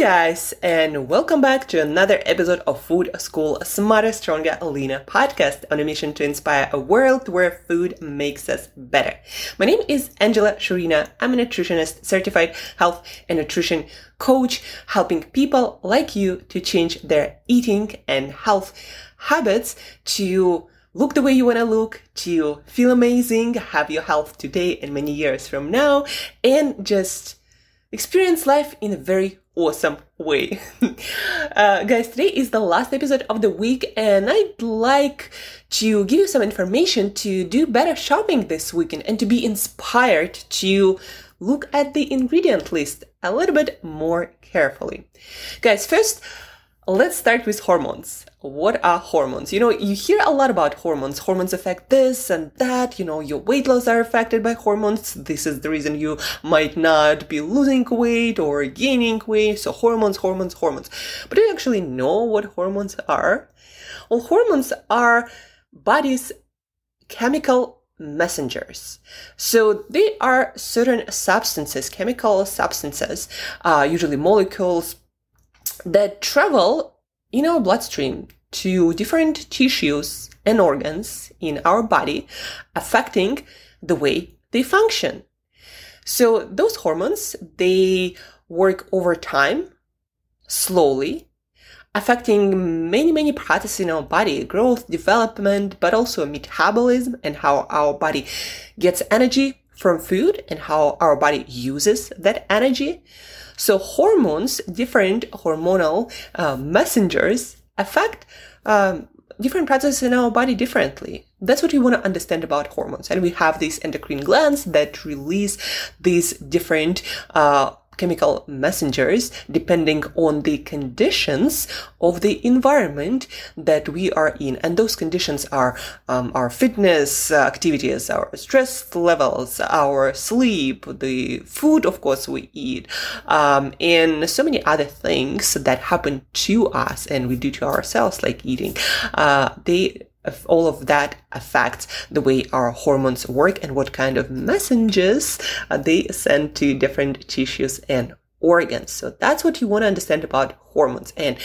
guys, and welcome back to another episode of Food School Smarter, Stronger, Leaner podcast on a mission to inspire a world where food makes us better. My name is Angela Shurina. I'm a nutritionist, certified health and nutrition coach, helping people like you to change their eating and health habits to look the way you want to look, to feel amazing, have your health today and many years from now, and just experience life in a very awesome way. uh, guys, today is the last episode of the week, and I'd like to give you some information to do better shopping this weekend and to be inspired to look at the ingredient list a little bit more carefully. Guys, first, let's start with hormones what are hormones? You know, you hear a lot about hormones. Hormones affect this and that. You know, your weight loss are affected by hormones. This is the reason you might not be losing weight or gaining weight. So hormones, hormones, hormones. But do you actually know what hormones are? Well, hormones are body's chemical messengers. So they are certain substances, chemical substances, uh, usually molecules that travel in our bloodstream to different tissues and organs in our body, affecting the way they function. So those hormones, they work over time, slowly, affecting many, many processes in our body, growth, development, but also metabolism and how our body gets energy from food and how our body uses that energy. So hormones, different hormonal uh, messengers affect um, different processes in our body differently. That's what we want to understand about hormones. And we have these endocrine glands that release these different uh, chemical messengers depending on the conditions of the environment that we are in. And those conditions are um, our fitness activities, our stress levels, our sleep, the food, of course, we eat, um, and so many other things that happen to us and we do to ourselves, like eating. Uh, they all of that affects the way our hormones work and what kind of messages uh, they send to different tissues and organs. So that's what you want to understand about hormones and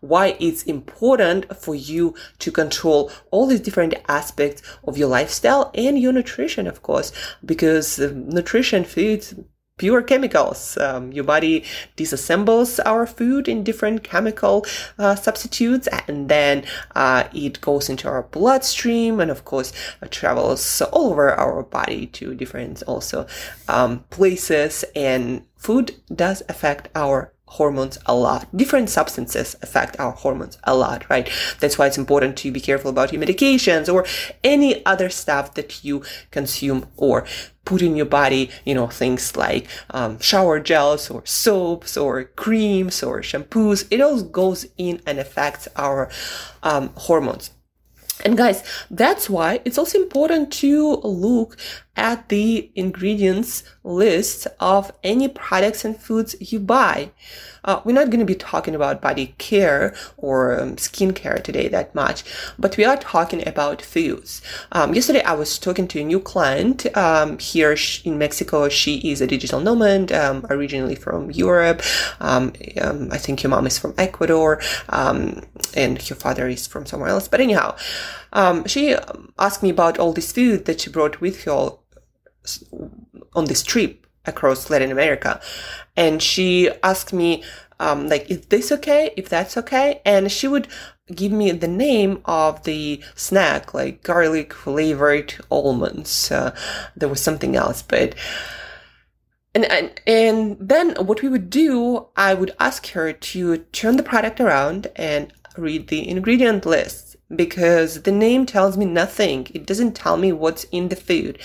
why it's important for you to control all these different aspects of your lifestyle and your nutrition, of course, because nutrition, food, pure chemicals. Um, your body disassembles our food in different chemical uh, substitutes and then uh, it goes into our bloodstream and of course uh, travels all over our body to different also um, places and food does affect our hormones a lot. Different substances affect our hormones a lot, right? That's why it's important to be careful about your medications or any other stuff that you consume or put in your body, you know, things like um, shower gels or soaps or creams or shampoos. It all goes in and affects our um, hormones. And guys, that's why it's also important to look at the ingredients list of any products and foods you buy. Uh, we're not going to be talking about body care or um, skincare today that much, but we are talking about foods. Um, yesterday, I was talking to a new client um, here in Mexico. She is a digital nomad, um, originally from Europe. Um, um, I think your mom is from Ecuador, and your father is from somewhere else. But anyhow, she asked me about all this food that she brought with her on this trip across Latin America. And she asked me, um, like, is this okay? If that's okay? And she would give me the name of the snack, like garlic flavored almonds. Uh, there was something else, but, and, and, and then what we would do, I would ask her to turn the product around and read the ingredient list because the name tells me nothing. It doesn't tell me what's in the food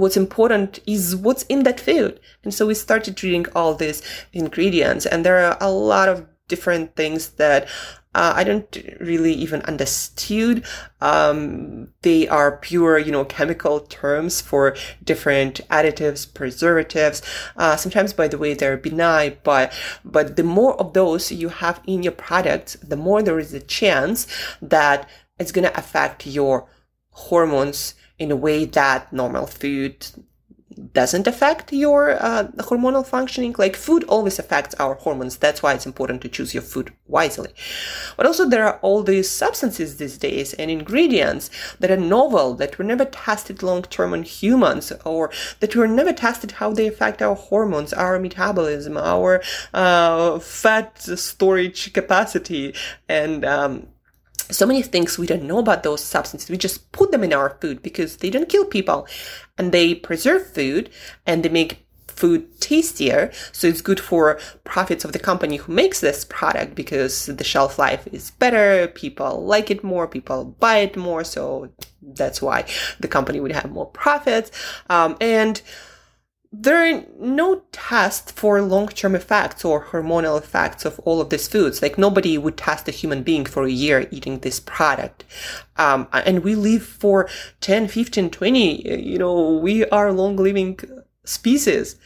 what's important is what's in that food. And so we started reading all these ingredients, and there are a lot of different things that uh, I don't really even understood. Um, they are pure, you know, chemical terms for different additives, preservatives. Uh, sometimes, by the way, they're benign, but but the more of those you have in your product, the more there is a chance that it's gonna affect your hormones in a way that normal food doesn't affect your uh, hormonal functioning. Like food always affects our hormones. That's why it's important to choose your food wisely. But also there are all these substances these days and ingredients that are novel, that were never tested long term on humans, or that were never tested how they affect our hormones, our metabolism, our uh, fat storage capacity, and um, so many things we don't know about those substances. We just put them in our food because they don't kill people and they preserve food and they make food tastier. So it's good for profits of the company who makes this product because the shelf life is better. People like it more. People buy it more. So that's why the company would have more profits. Um, and there are no tests for long-term effects or hormonal effects of all of these foods. Like nobody would test a human being for a year eating this product. Um, and we live for 10, 15, 20, you know, we are long living species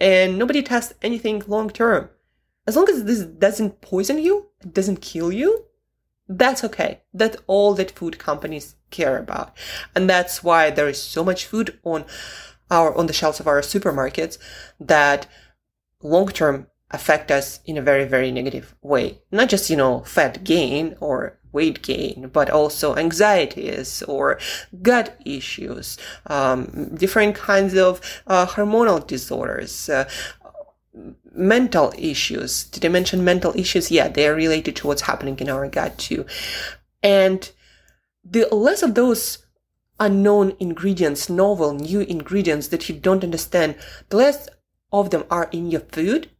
and nobody tests anything long term. As long as this doesn't poison you, it doesn't kill you, that's okay. That's all that food companies care about. And that's why there is so much food on our on the shelves of our supermarkets that long term affect us in a very very negative way. Not just you know fat gain or weight gain but also anxieties or gut issues um, different kinds of uh, hormonal disorders uh, mental issues. Did i mention mental issues? Yeah they are related to what's happening in our gut too. And the less of those unknown ingredients, novel, new ingredients that you don't understand, the less of them are in your food,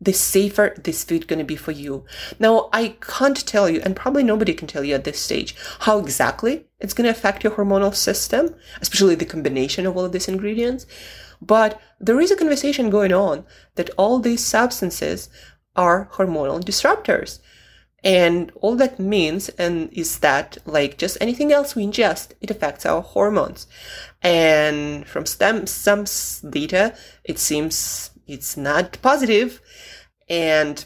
the safer this food going to be for you. Now, I can't tell you, and probably nobody can tell you at this stage, how exactly it's going to affect your hormonal system, especially the combination of all of these ingredients. But there is a conversation going on that all these substances are hormonal disruptors. And all that means and is that like just anything else we ingest, it affects our hormones. And from STEM, some data, it seems it's not positive. And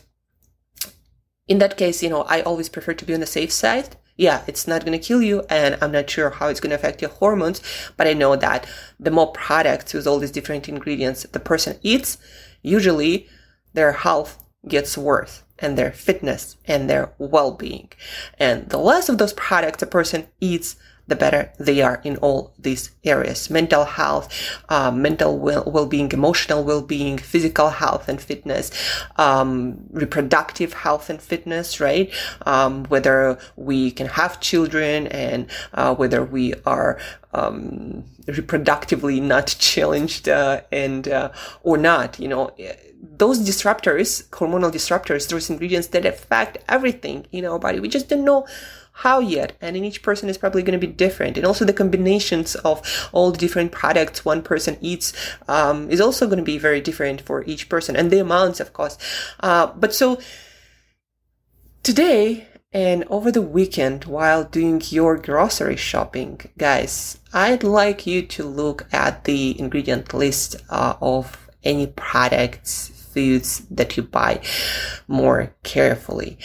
in that case, you know, I always prefer to be on the safe side. Yeah, it's not going to kill you, and I'm not sure how it's going to affect your hormones, but I know that the more products with all these different ingredients the person eats, usually their health gets worse and their fitness and their well-being. And the less of those products a person eats, the better they are in all these areas mental health uh, mental well- being emotional well-being physical health and fitness um, reproductive health and fitness right um, whether we can have children and uh, whether we are um, reproductively not challenged uh, and uh, or not you know those disruptors, hormonal disruptors, those ingredients that affect everything in our body. We just don't know how yet. And in each person is probably going to be different. And also the combinations of all the different products one person eats um, is also going to be very different for each person. And the amounts, of course. Uh, but so today and over the weekend while doing your grocery shopping, guys, I'd like you to look at the ingredient list uh, of any products, foods that you buy more carefully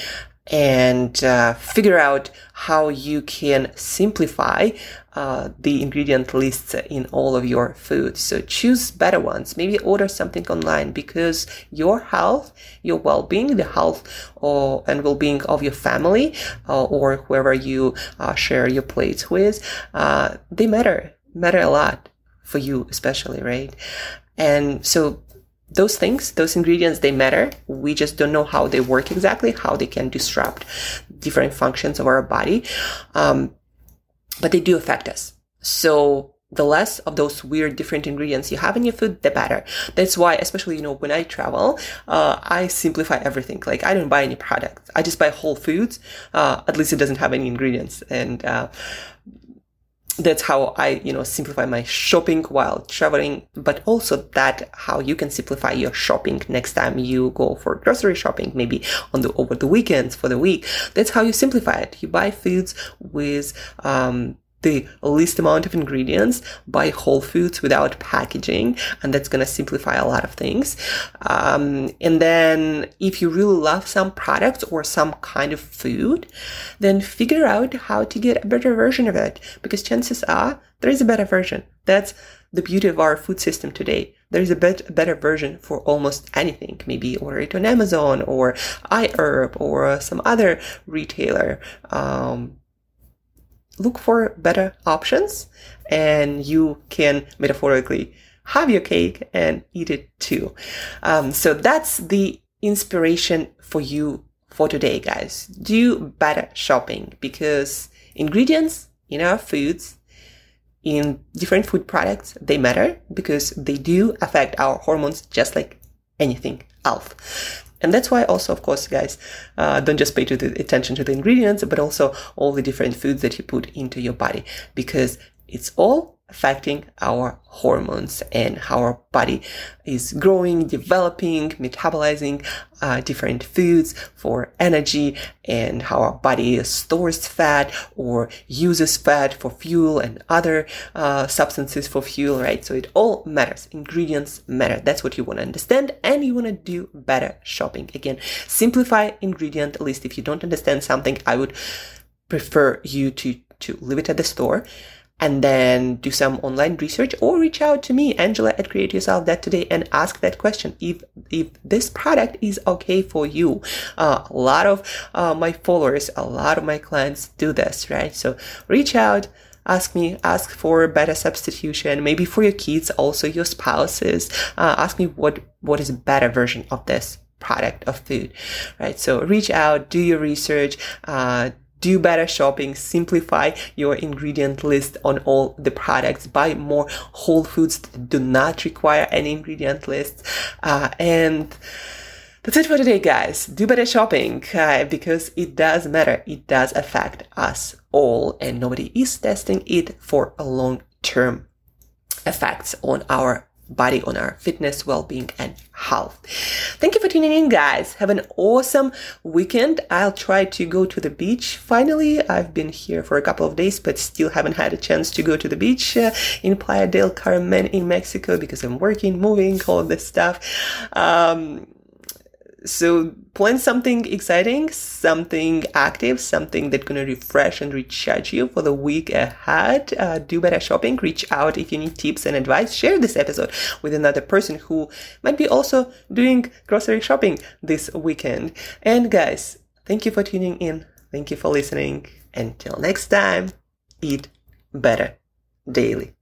and uh, figure out how you can simplify uh, the ingredient lists in all of your foods. So choose better ones. Maybe order something online because your health, your well-being, the health or, and well-being of your family uh, or whoever you uh, share your plates with, uh, they matter, matter a lot for you especially, right? And so those things, those ingredients, they matter. We just don't know how they work exactly, how they can disrupt different functions of our body. Um, but they do affect us. So the less of those weird different ingredients you have in your food, the better. That's why, especially, you know, when I travel, uh, I simplify everything. Like I don't buy any products. I just buy whole foods. Uh, at least it doesn't have any ingredients. And, uh, that's how I, you know, simplify my shopping while traveling, but also that how you can simplify your shopping next time you go for grocery shopping, maybe on the, over the weekends for the week. That's how you simplify it. You buy foods with, um, the least amount of ingredients, buy whole foods without packaging, and that's going to simplify a lot of things. Um, and then if you really love some products or some kind of food, then figure out how to get a better version of it because chances are there is a better version. That's the beauty of our food system today. There is a bit better version for almost anything. Maybe order it on Amazon or iHerb or some other retailer. Um, look for better options and you can metaphorically have your cake and eat it too. Um, so that's the inspiration for you for today, guys. Do better shopping because ingredients in our foods, in different food products, they matter because they do affect our hormones just like anything else. And that's why also, of course, guys, uh, don't just pay to the attention to the ingredients, but also all the different foods that you put into your body. Because it's all affecting our hormones and how our body is growing, developing, metabolizing uh, different foods for energy and how our body stores fat or uses fat for fuel and other uh, substances for fuel, right? So it all matters. Ingredients matter. That's what you want to understand and you want to do better shopping. Again, simplify ingredient list. If you don't understand something, I would prefer you to, to leave it at the store and then do some online research or reach out to me, Angela at Create Yourself That Today and ask that question if, if this product is okay for you. Uh, a lot of uh, my followers, a lot of my clients do this, right? So reach out, ask me, ask for a better substitution, maybe for your kids, also your spouses. Uh, ask me what, what is a better version of this product of food, right? So reach out, do your research, uh, do better shopping, simplify your ingredient list on all the products, buy more whole foods that do not require any ingredient lists, uh, and that's it for today, guys. Do better shopping uh, because it does matter. It does affect us all, and nobody is testing it for a long term effects on our body, on our fitness, well-being, and health. Thank you for tuning in, guys. Have an awesome weekend. I'll try to go to the beach. Finally, I've been here for a couple of days, but still haven't had a chance to go to the beach uh, in Playa del Carmen in Mexico because I'm working, moving, all this stuff. Um, so plan something exciting, something active, something that's gonna refresh and recharge you for the week ahead. Uh, do better shopping. Reach out if you need tips and advice. Share this episode with another person who might be also doing grocery shopping this weekend. And guys, thank you for tuning in. Thank you for listening. Until next time, eat better daily.